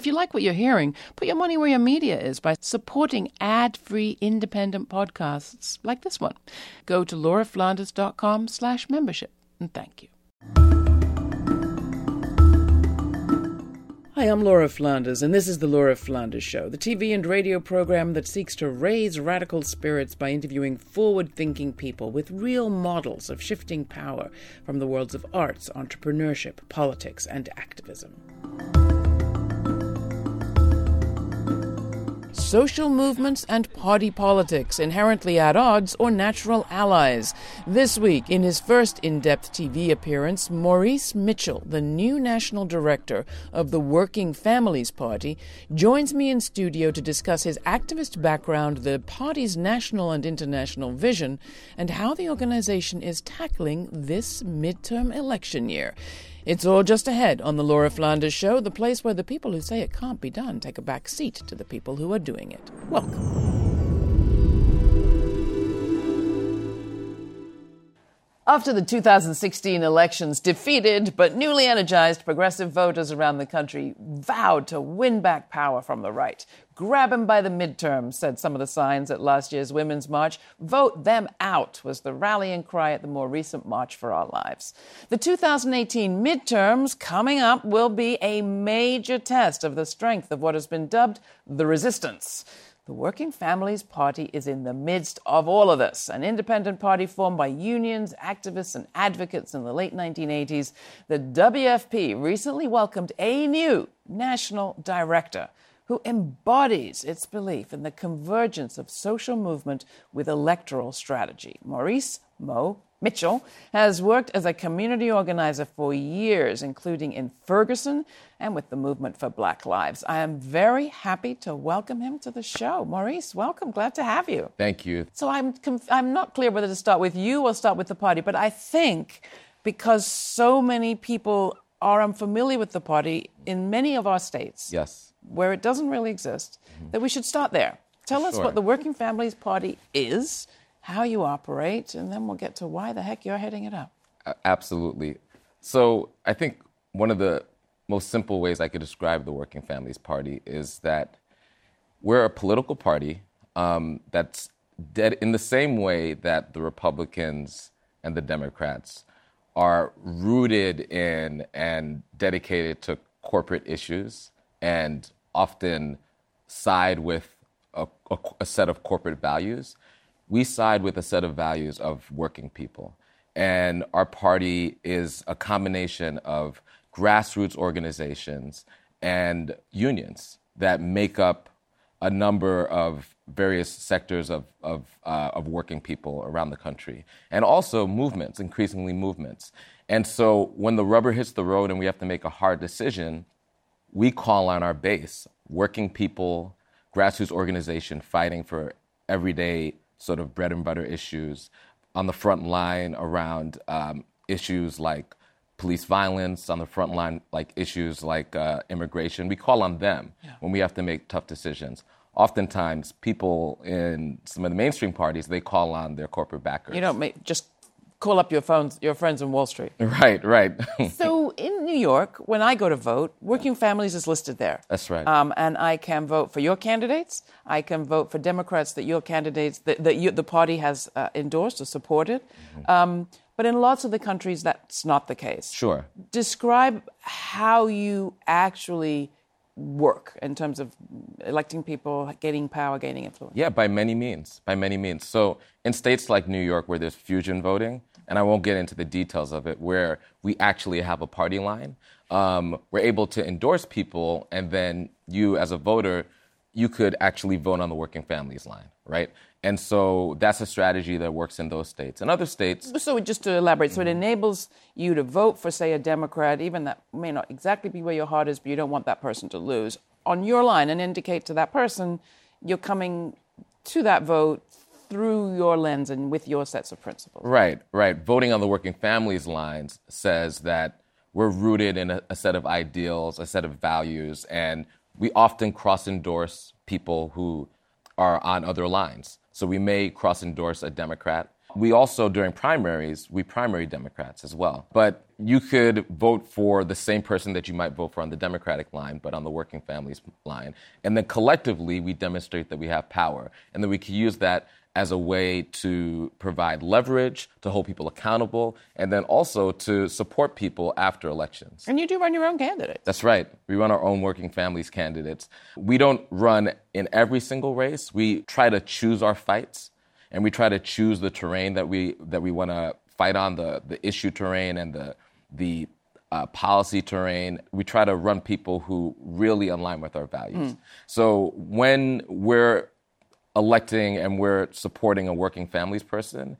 If you like what you're hearing, put your money where your media is by supporting ad-free independent podcasts like this one. Go to lauraflanders.com slash membership and thank you. Hi, I'm Laura Flanders, and this is The Laura Flanders Show, the TV and radio program that seeks to raise radical spirits by interviewing forward thinking people with real models of shifting power from the worlds of arts, entrepreneurship, politics, and activism. Social movements and party politics, inherently at odds or natural allies. This week, in his first in depth TV appearance, Maurice Mitchell, the new national director of the Working Families Party, joins me in studio to discuss his activist background, the party's national and international vision, and how the organization is tackling this midterm election year. It's all just ahead on the Laura Flanders Show, the place where the people who say it can't be done take a back seat to the people who are doing it. Welcome. After the 2016 elections, defeated but newly energized progressive voters around the country vowed to win back power from the right. Grab them by the midterms, said some of the signs at last year's Women's March. Vote them out was the rallying cry at the more recent March for Our Lives. The 2018 midterms coming up will be a major test of the strength of what has been dubbed the resistance. The Working Families Party is in the midst of all of this, an independent party formed by unions, activists, and advocates in the late 1980s. The WFP recently welcomed a new national director who embodies its belief in the convergence of social movement with electoral strategy. Maurice Mo Mitchell has worked as a community organizer for years, including in Ferguson and with the Movement for Black Lives. I am very happy to welcome him to the show. Maurice, welcome. Glad to have you. Thank you. So I'm, conf- I'm not clear whether to start with you or start with the party, but I think because so many people are unfamiliar with the party in many of our states, yes, where it doesn't really exist, mm-hmm. that we should start there. Tell sure. us what the Working Families Party is how you operate, and then we'll get to why the heck you're heading it up. Absolutely. So I think one of the most simple ways I could describe the Working Families Party is that we're a political party um, that's dead in the same way that the Republicans and the Democrats are rooted in and dedicated to corporate issues and often side with a, a, a set of corporate values we side with a set of values of working people. And our party is a combination of grassroots organizations and unions that make up a number of various sectors of, of, uh, of working people around the country, and also movements, increasingly movements. And so when the rubber hits the road and we have to make a hard decision, we call on our base, working people, grassroots organization fighting for everyday sort of bread and butter issues on the front line around um, issues like police violence, on the front line like issues like uh, immigration. We call on them yeah. when we have to make tough decisions. Oftentimes, people in some of the mainstream parties they call on their corporate backers. You don't make, just call up your phones, your friends in Wall Street. Right, right. so in New York, when I go to vote, Working Families is listed there. That's right. Um, and I can vote for your candidates. I can vote for Democrats that your candidates that, that you, the party has uh, endorsed or supported. Mm-hmm. Um, but in lots of the countries, that's not the case. Sure. Describe how you actually work in terms of electing people, getting power, gaining influence? Yeah, by many means. By many means. So, in states like New York, where there's fusion voting, and I won't get into the details of it, where we actually have a party line, um, we're able to endorse people, and then you, as a voter, you could actually vote on the working families line, right? And so that's a strategy that works in those states. In other states. So, just to elaborate, so it enables you to vote for, say, a Democrat, even that may not exactly be where your heart is, but you don't want that person to lose, on your line and indicate to that person you're coming to that vote through your lens and with your sets of principles. Right, right. Voting on the working families lines says that we're rooted in a, a set of ideals, a set of values, and we often cross endorse people who are on other lines. So we may cross endorse a Democrat. we also, during primaries, we primary Democrats as well. But you could vote for the same person that you might vote for on the Democratic line, but on the working families line. And then collectively, we demonstrate that we have power and that we can use that as a way to provide leverage, to hold people accountable, and then also to support people after elections. And you do run your own candidates. That's right. We run our own working families candidates. We don't run in every single race. We try to choose our fights and we try to choose the terrain that we that we want to fight on the the issue terrain and the the uh, policy terrain. We try to run people who really align with our values. Mm. So when we're electing and we're supporting a working families person,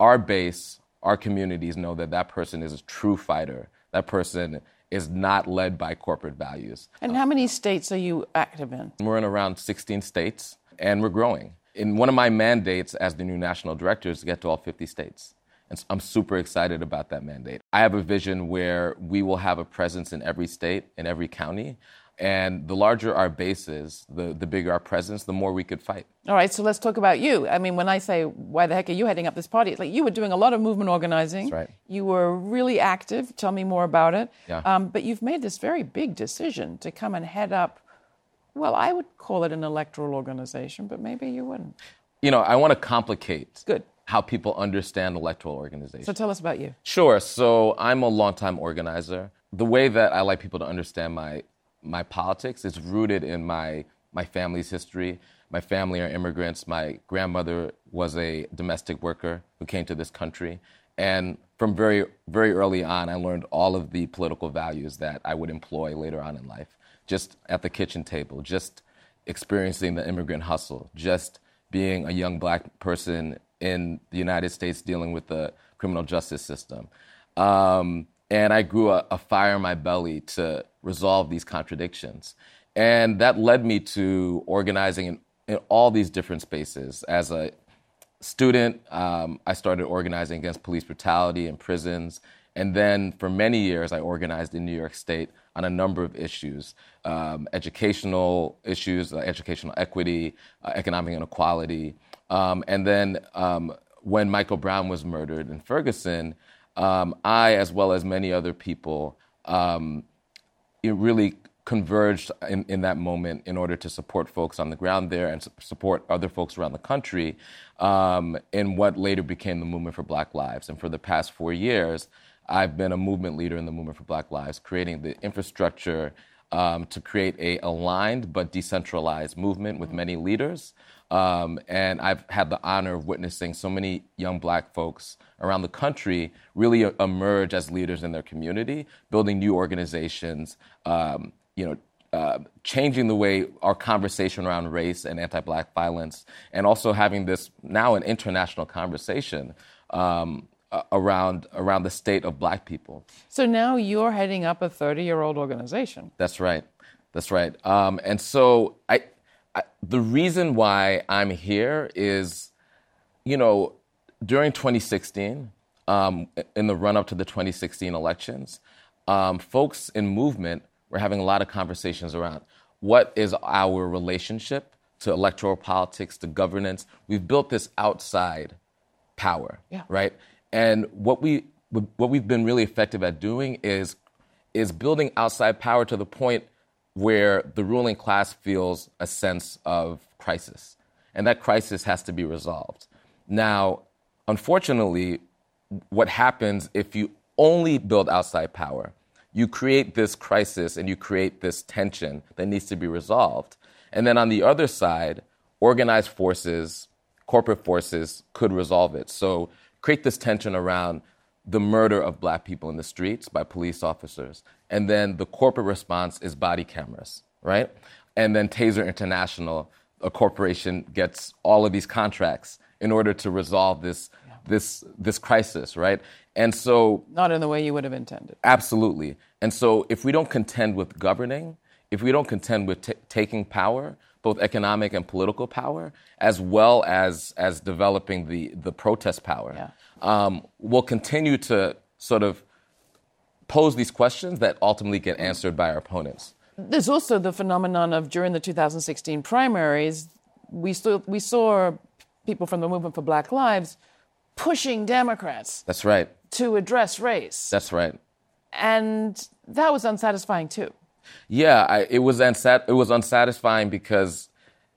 our base, our communities know that that person is a true fighter. That person is not led by corporate values. And how many states are you active in? We're in around 16 states and we're growing. In one of my mandates as the new national director is to get to all 50 states. And I'm super excited about that mandate. I have a vision where we will have a presence in every state, in every county. And the larger our base is, the, the bigger our presence, the more we could fight. All right, so let's talk about you. I mean, when I say, why the heck are you heading up this party? It's like you were doing a lot of movement organizing. That's right. You were really active. Tell me more about it. Yeah. Um, but you've made this very big decision to come and head up, well, I would call it an electoral organization, but maybe you wouldn't. You know, I want to complicate. Good how people understand electoral organization. So tell us about you. Sure. So I'm a longtime organizer. The way that I like people to understand my my politics is rooted in my my family's history. My family are immigrants. My grandmother was a domestic worker who came to this country. And from very, very early on, I learned all of the political values that I would employ later on in life. Just at the kitchen table, just experiencing the immigrant hustle, just being a young black person in the United States dealing with the criminal justice system. Um, and I grew a, a, fire in my belly to resolve these contradictions. And that led me to organizing in, in all these different spaces. As a student, um, I started organizing against police brutality in prisons. And then for many years, I organized in New York State on a number of issues um, educational issues, uh, educational equity, uh, economic inequality. Um, and then um, when Michael Brown was murdered in Ferguson, um, I, as well as many other people, um, it really converged in, in, that moment in order to support folks on the ground there and support other folks around the country um, in what later became the Movement for Black Lives. And for the past four years, I've been a movement leader in the Movement for Black Lives, creating the infrastructure um, to create a aligned but decentralized movement with many leaders. Um, and I've had the honor of witnessing so many young black folks around the country really emerge as leaders in their community, building new organizations, um, you know, uh, changing the way our conversation around race and anti-black violence, and also having this now an international conversation um, around around the state of black people. So now you're heading up a 30-year-old organization. That's right. That's right. Um, and so I, I, the reason why I'm here is, you know, during 2016, um, in the run up to the 2016 elections, um, folks in movement were having a lot of conversations around what is our relationship to electoral politics, to governance. We've built this outside power, yeah. right? And what we what we've been really effective at doing is is building outside power to the point where the ruling class feels a sense of crisis, and that crisis has to be resolved. Now, unfortunately, what happens if you only build outside power? You create this crisis and you create this tension that needs to be resolved. And then on the other side, organized forces, corporate forces could resolve it. So create this tension around the murder of black people in the streets by police officers. And then the corporate response is body cameras, right? And then Taser International, a corporation, gets all of these contracts in order to resolve this this this crisis, right? And so not in the way you would have intended. Absolutely. And so if we don't contend with governing, if we don't contend with t- taking power, both economic and political power, as well as as developing the the protest power, yeah. um, we'll continue to sort of pose these questions that ultimately get answered by our opponents. There's also the phenomenon of during the 2016 primaries, we saw, we saw people from the movement for Black Lives pushing Democrats. That's right. To address race. That's right. And that was unsatisfying too. Yeah, I, it was unsat- it was unsatisfying because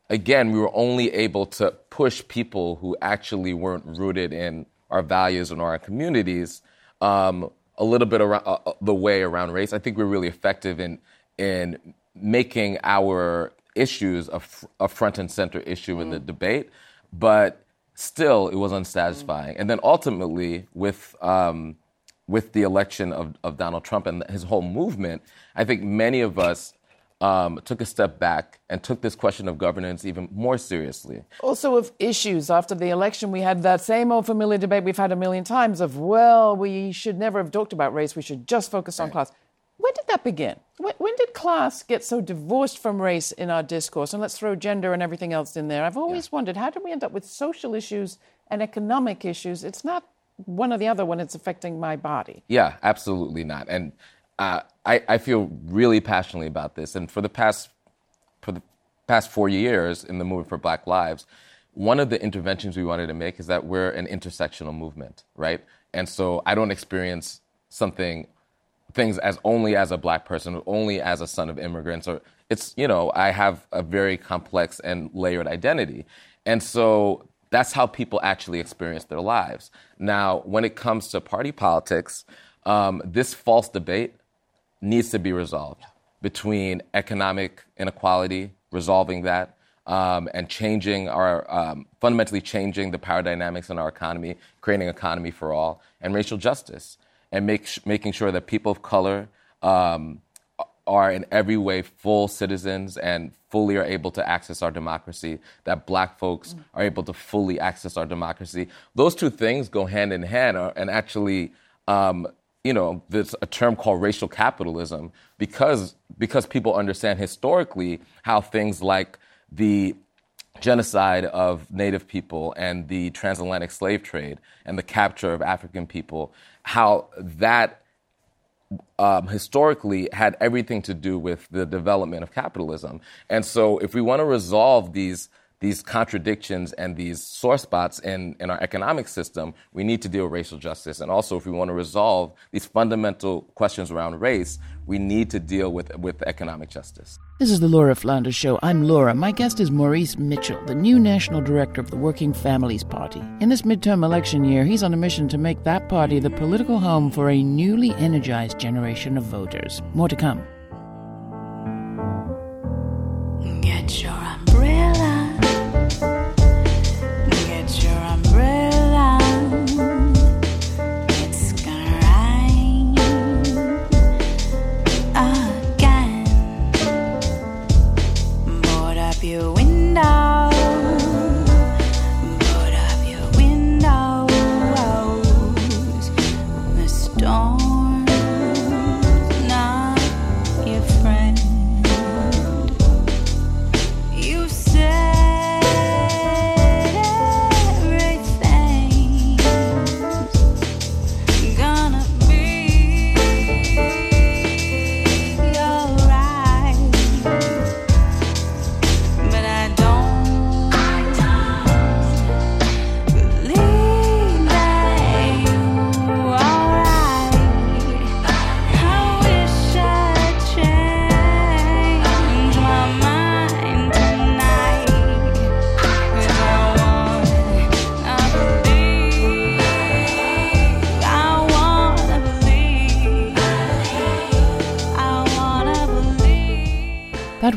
again, we were only able to push people who actually weren't rooted in our values and our communities um, a little bit around uh, uh, the way around race. I think we're really effective in in making our issues a, front and center issue mm. in the mm. debate, but still, it was unsatisfying. Mm. And then ultimately, with um, with the election of, of Donald Trump and his whole movement, I think many of us um, took a step back and took this question of governance even more seriously. Also, of issues. After the election, we had that same old familiar debate we've had a million times of, well, we should never have talked about race, we should just focus on right. class. When did that begin? When, when, did class get so divorced from race in our discourse? And let's throw gender and everything else in there. I've always yeah. wondered how did we end up with social issues and economic issues? It's not one or the other when it's affecting my body. Yeah, absolutely not. And uh, I, I feel really passionately about this. And for the past for the past four years in the movement for Black Lives, one of the interventions we wanted to make is that we're an intersectional movement, right? And so I don't experience something things as only as a black person, only as a son of immigrants, or it's you know I have a very complex and layered identity, and so that's how people actually experience their lives. Now, when it comes to party politics, um, this false debate needs to be resolved between economic inequality, resolving that, um, and changing our um, fundamentally changing the power dynamics in our economy, creating an economy for all, and racial justice, and make sh- making sure that people of color um, are in every way full citizens and fully are able to access our democracy, that black folks mm. are able to fully access our democracy. Those two things go hand in hand uh, and actually um, you know, there's a term called racial capitalism because because people understand historically how things like the genocide of native people and the transatlantic slave trade and the capture of African people, how that um, historically had everything to do with the development of capitalism. And so, if we want to resolve these these contradictions and these sore spots in, in our economic system, we need to deal with racial justice. And also, if we want to resolve these fundamental questions around race, we need to deal with, with economic justice. This is the Laura Flanders Show. I'm Laura. My guest is Maurice Mitchell, the new national director of the Working Families Party. In this midterm election year, he's on a mission to make that party the political home for a newly energized generation of voters. More to come. Get your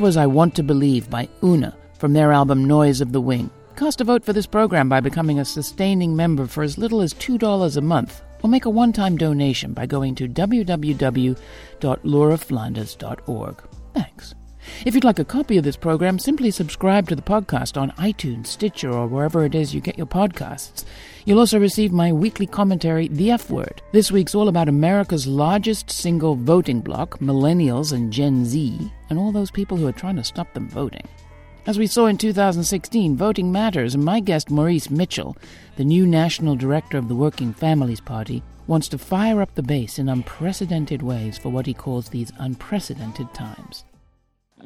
was I Want to Believe by Una from their album Noise of the Wing. Cast a vote for this program by becoming a sustaining member for as little as $2 a month, or make a one time donation by going to www.lauraflanders.org. Thanks. If you'd like a copy of this program, simply subscribe to the podcast on iTunes, Stitcher, or wherever it is you get your podcasts. You'll also receive my weekly commentary, The F Word. This week's all about America's largest single voting bloc, millennials and Gen Z, and all those people who are trying to stop them voting. As we saw in 2016, voting matters, and my guest, Maurice Mitchell, the new national director of the Working Families Party, wants to fire up the base in unprecedented ways for what he calls these unprecedented times.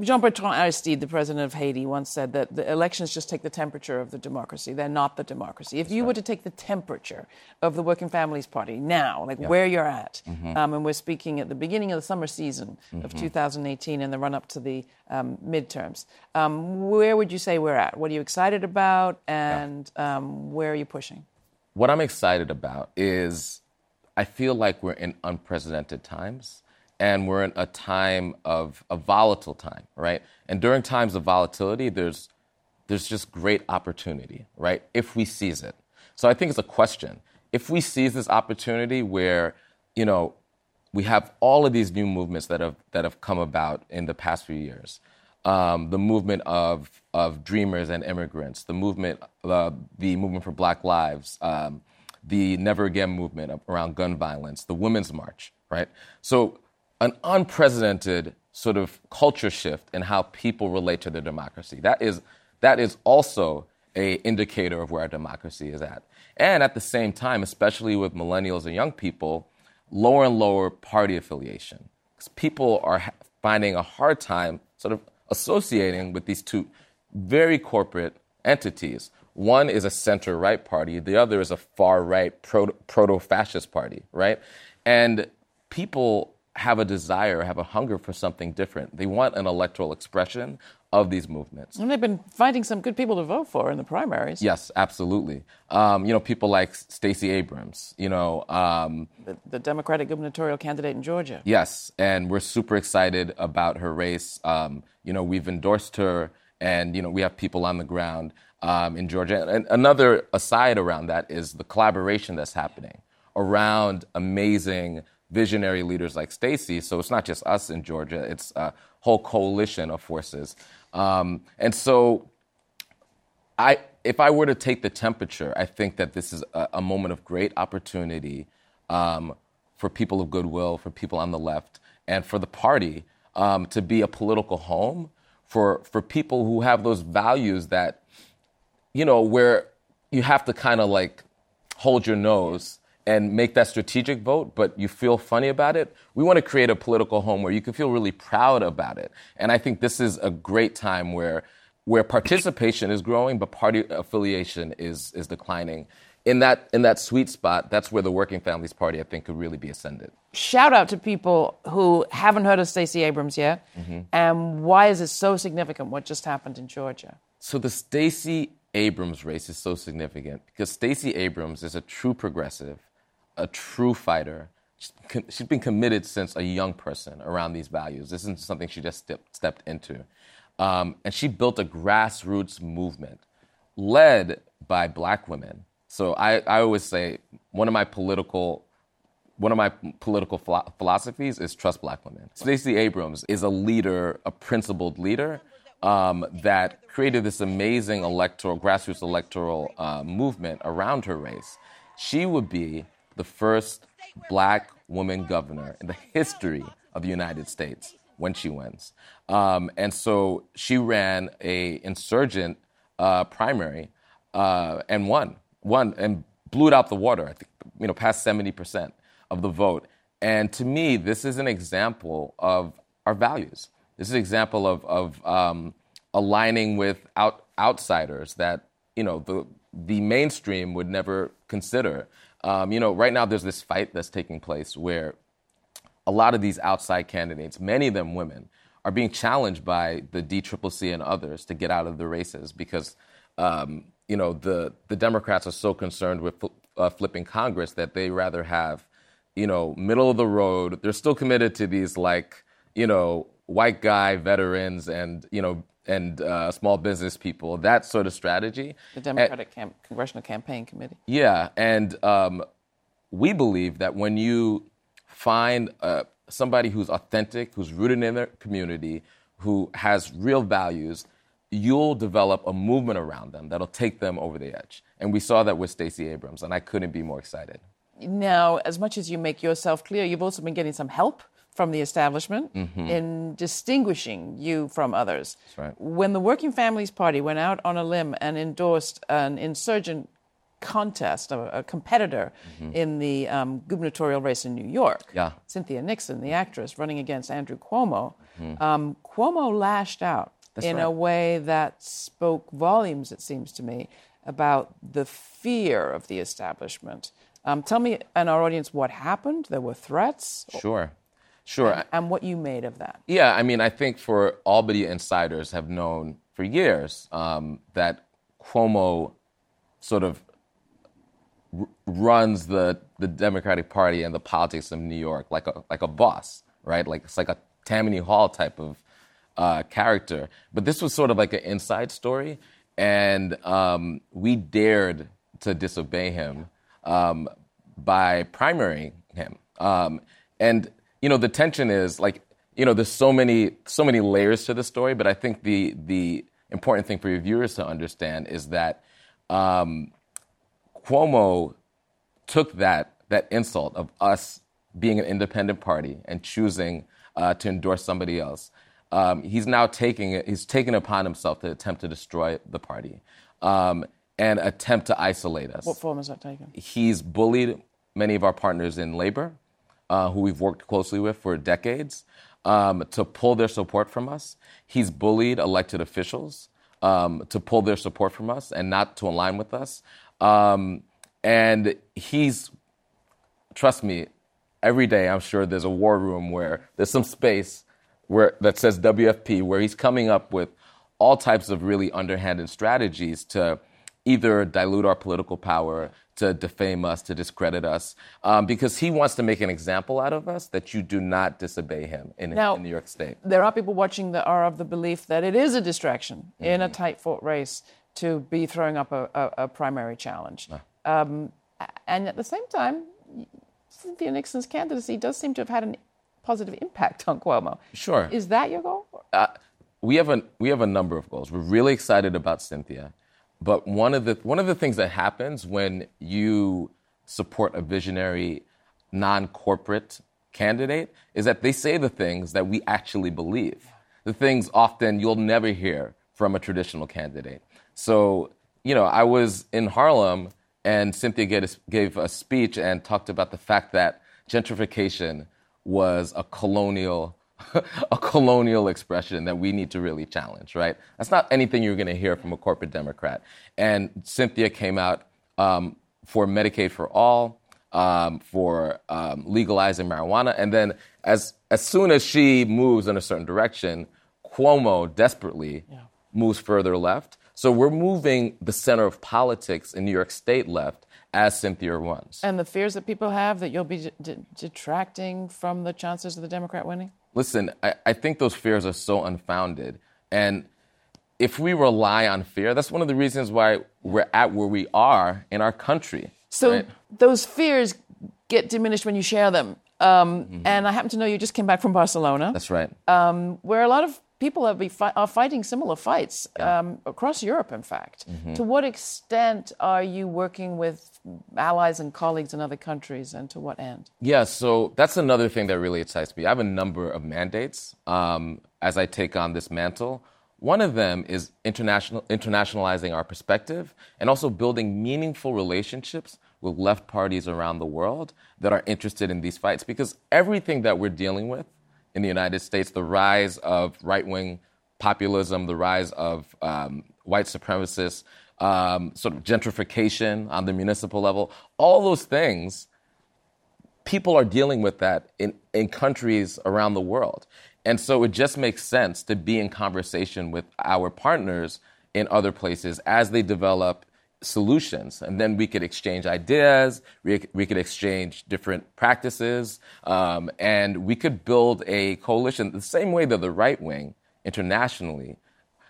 Jean Bertrand Aristide, the president of Haiti, once said that the elections just take the temperature of the democracy. They're not the democracy. If you were to take the temperature of the Working Families Party now, like yeah. where you're at, mm-hmm. um, and we're speaking at the beginning of the summer season mm-hmm. of 2018 and the run up to the um, midterms, um, where would you say we're at? What are you excited about, and yeah. Um, where are you pushing? What I'm excited about is I feel like we're in unprecedented times and we're in a time of a volatile time, right? And during times of volatility, there's there's just great opportunity, right? If we seize it. So I think it's a question. If we seize this opportunity where, you know, we have all of these new movements that have that have come about in the past few years. Um, the movement of of dreamers and immigrants, the movement, uh, the movement for Black Lives, um, the Never Again movement around gun violence, the Women's March, right? So an unprecedented sort of culture shift in how people relate to their democracy. That is, that is also a indicator of where our democracy is at. And at the same time, especially with millennials and young people, lower and lower party affiliation. Because people are finding a hard time sort of associating with these two very corporate entities. One is a center right party, the other is a far right proto fascist party, right? And people have a desire, have a hunger for something different. They want an electoral expression of these movements. And they've been finding some good people to vote for in the primaries. Yes, absolutely. Um, you know, people like Stacey Abrams, you know. Um, the, the, Democratic gubernatorial candidate in Georgia. Yes, and we're super excited about her race. Um, you know, we've endorsed her, and, you know, we have people on the ground um, in Georgia. And another aside around that is the collaboration that's happening around amazing – visionary leaders like Stacey. So it's not just us in Georgia, it's a whole coalition of forces. Um, and so I, if I were to take the temperature, I think that this is a, a moment of great opportunity um, for people of goodwill, for people on the left, and for the party um, to be a political home for, for people who have those values that, you know, where you have to kind of like hold your nose and make that strategic vote, but you feel funny about it. We want to create a political home where you can feel really proud about it. And I think this is a great time where where participation is growing, but party affiliation is is declining. In that in that sweet spot, that's where the Working Families Party, I think, could really be ascended. Shout out to people who haven't heard of Stacey Abrams yet, mm-hmm. and why is it so significant? What just happened in Georgia? So the Stacey Abrams race is so significant because Stacey Abrams is a true progressive a true fighter. She's been committed since a young person around these values. This isn't something she just stepped into. Um, and she built a grassroots movement led by black women. So I, I always say one of my political one of my political philosophies is trust black women. Stacey Abrams is a leader, a principled leader um, that created this amazing electoral, grassroots electoral uh, movement around her race. She would be the first black woman governor in the history of the United States when she wins. Um, and so she ran a insurgent uh, primary uh, and won, won and blew it out the water. I think you know past seventy percent of the vote. And to me, this is an example of our values. This is an example of of um, aligning with out, outsiders that you know the the mainstream would never consider. Um, you know, right now there's this fight that's taking place where a lot of these outside candidates, many of them women, are being challenged by the DCCC and others to get out of the races because, um, you know, the, the Democrats are so concerned with uh, flipping Congress that they rather have, you know, middle of the road. They're still committed to these like, you know, white guy veterans and, you know, and uh, small business people, that sort of strategy. The Democratic and, Camp- Congressional Campaign Committee. Yeah, and um, we believe that when you find uh, somebody who's authentic, who's rooted in their community, who has real values, you'll develop a movement around them that'll take them over the edge. And we saw that with Stacey Abrams, and I couldn't be more excited. Now, as much as you make yourself clear, you've also been getting some help from the establishment mm-hmm. in distinguishing you from others. Right. When the Working Families Party went out on a limb and endorsed an insurgent contest, a, a competitor mm-hmm. in the um, gubernatorial race in New York. Yeah. Cynthia Nixon, the actress, running against Andrew Cuomo. Mm-hmm. Um, Cuomo lashed out That's in right. a way that spoke volumes, it seems to me, about the fear of the establishment. Um, tell me and our audience what happened. There were threats. Sure. Sure. And, and, what you made of that. Yeah, I mean, I think for Albany insiders have known for years um, that Cuomo sort of r- runs the, the Democratic Party and the politics of New York like a, like a boss, right? Like it's like a Tammany Hall type of uh, character. But this was sort of like an inside story, and um, we dared to disobey him um, by primarying him. Um, and you know, the tension is like you know, there's so many so many layers to the story, but I think the the important thing for your viewers to understand is that um, Cuomo took that that insult of us being an independent party and choosing uh, to endorse somebody else. Um, he's now taking it. He's taken upon himself to attempt to destroy the party um, and attempt to isolate us. What form has that taken? He's bullied many of our partners in labor, uh, who we've worked closely with for decades um, to pull their support from us. He's bullied elected officials um, to pull their support from us and not to align with us. Um, and he's, trust me, every day I'm sure there's a war room where there's some space where that says WFP, where he's coming up with all types of really underhanded strategies to either dilute our political power, to defame us, to discredit us, um, because he wants to make an example out of us that you do not disobey him in, now, in New York State. There are people watching that are of the belief that it is a distraction mm-hmm. in a tight fought race to be throwing up a, a, a primary challenge. Um, and at the same time, Cynthia Nixon's candidacy does seem to have had a positive impact on Cuomo. Sure. Is that your goal? Uh, we have a we have a number of goals. We're really excited about Cynthia. But one of the one of the things that happens when you support a visionary, non-corporate candidate is that they say the things that we actually believe. The things often you'll never hear from a traditional candidate. So, you know, I was in Harlem and Cynthia gave a speech and talked about the fact that gentrification was a colonial a colonial expression that we need to really challenge, right? That's not anything you're going to hear from a corporate Democrat. And Cynthia came out um, for Medicaid for all, um, for um, legalizing marijuana, and then as as soon as she moves in a certain direction, Cuomo desperately yeah. moves further left. So we're moving the center of politics in New York State left as Cynthia runs. And the fears that people have that you'll be d- detracting from the chances of the Democrat winning? Listen, I, I think those fears are so unfounded. And if we rely on fear, that's one of the reasons why we're at where we are in our country. So right? those fears get diminished when you share them. Um, mm-hmm. And I happen to know you just came back from Barcelona. That's right. Um, where a lot of people have fi- are fighting similar fights um, across Europe, in fact. Mm-hmm. To what extent are you working with allies and colleagues in other countries, and to what end? Yeah, so that's another thing that really excites me. I have a number of mandates um, as I take on this mantle. One of them is international, internationalizing our perspective and also building meaningful relationships with left parties around the world that are interested in these fights because everything that we're dealing with in the United States, the rise of right wing populism, the rise of um, white supremacists, um, sort of gentrification on the municipal level, all those things, people are dealing with that in, in countries around the world. And so it just makes sense to be in conversation with our partners in other places as they develop solutions. And then we could exchange ideas, we, we could exchange different practices, um, and we could build a coalition the same way that the right wing internationally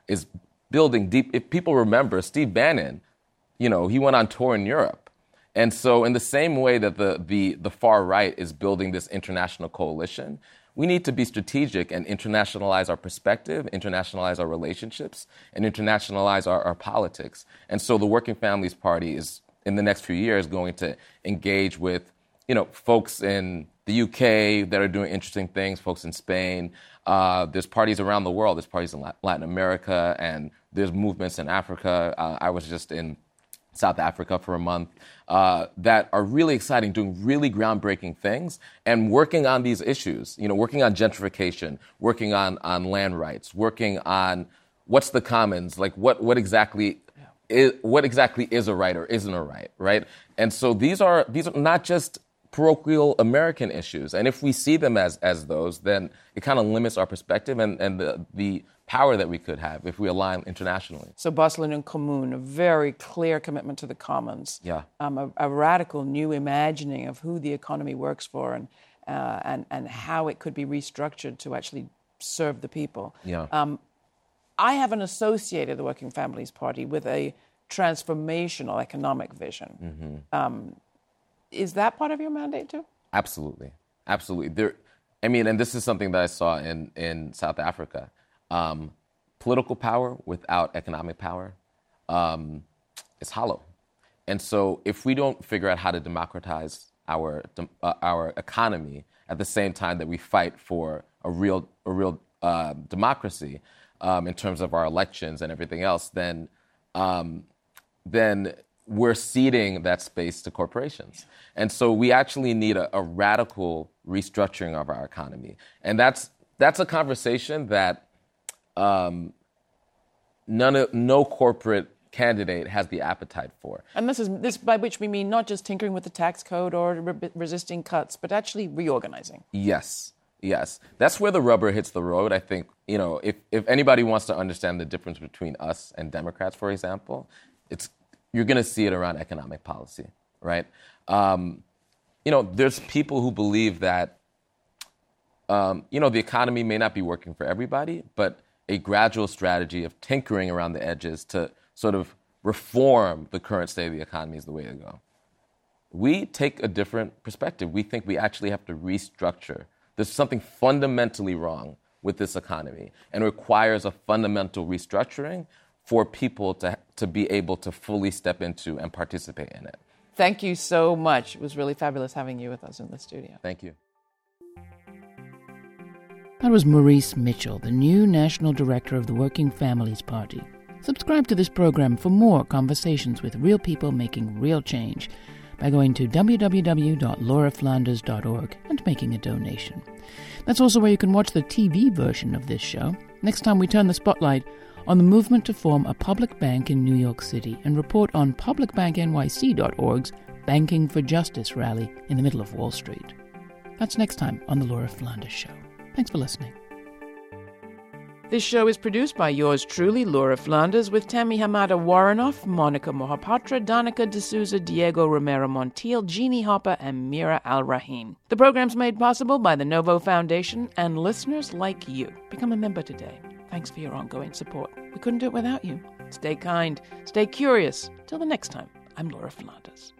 is building deep. If people remember, Steve Bannon, you know, he went on tour in Europe. And so, in the same way that the, the, the far right is building this international coalition, we need to be strategic and internationalize our perspective, internationalize our relationships, and internationalize our, our politics. And so the Working Families Party is, in the next few years, going to engage with, you know, folks in the UK that are doing interesting things, folks in Spain. Uh, there's parties around the world. There's parties in Latin America, and there's movements in Africa. Uh, I was just in South Africa for a month, uh, that are really exciting, doing really groundbreaking things, and working on these issues. You know, working on gentrification, working on on land rights, working on what's the commons, like what what exactly is, what exactly is a right or isn't a right, right? And so these are these are not just parochial American issues. And if we see them as as those, then it kind of limits our perspective and, and the, the power that we could have if we align internationally. So Barcelona Común, a very clear commitment to the commons. Yeah. Um, a, a, radical new imagining of who the economy works for and, uh, and, and how it could be restructured to actually serve the people. Yeah. Um, I haven't associated the Working Families Party with a transformational economic vision. Mm-hmm. Um, is that part of your mandate too? Absolutely, absolutely. There, I mean, and this is something that I saw in in South Africa. Um, political power without economic power um, is hollow, and so if we don't figure out how to democratize our uh, our economy at the same time that we fight for a real a real uh, democracy um, in terms of our elections and everything else, then um, then we're ceding that space to corporations. And so we actually need a, a, radical restructuring of our economy. And that's, that's a conversation that um, none of, no corporate candidate has the appetite for. And this is this by which we mean not just tinkering with the tax code or re- resisting cuts, but actually reorganizing. Yes. Yes. That's where the rubber hits the road. I think, you know, if, if anybody wants to understand the difference between us and Democrats, for example, it's you're going to see it around economic policy, right? Um, you know, there's people who believe that, um, you know, the economy may not be working for everybody, but a gradual strategy of tinkering around the edges to sort of reform the current state of the economy is the way to go. We take a different perspective. We think we actually have to restructure. There's something fundamentally wrong with this economy and requires a fundamental restructuring for people to, to be able to fully step into and participate in it. Thank you so much. It was really fabulous having you with us in the studio. Thank you. That was Maurice Mitchell, the new National Director of the Working Families Party. Subscribe to this program for more conversations with real people making real change by going to www.lauraflanders.org and making a donation. That's also where you can watch the TV version of this show. Next time we turn the spotlight on the movement to form a public bank in New York City and report on publicbanknyc.org's Banking for Justice rally in the middle of Wall Street. That's next time on The Laura Flanders Show. Thanks for listening. This show is produced by yours truly, Laura Flanders, with Tammy Hamada Warrenoff, Monica Mohapatra, Danica D'Souza, Diego Romero Montiel, Jeannie Hopper, and Mira Al Rahim. The program's made possible by the Novo Foundation and listeners like you. Become a member today. Thanks for your ongoing support. We couldn't do it without you. Stay kind, stay curious. Till the next time, I'm Laura Flanders.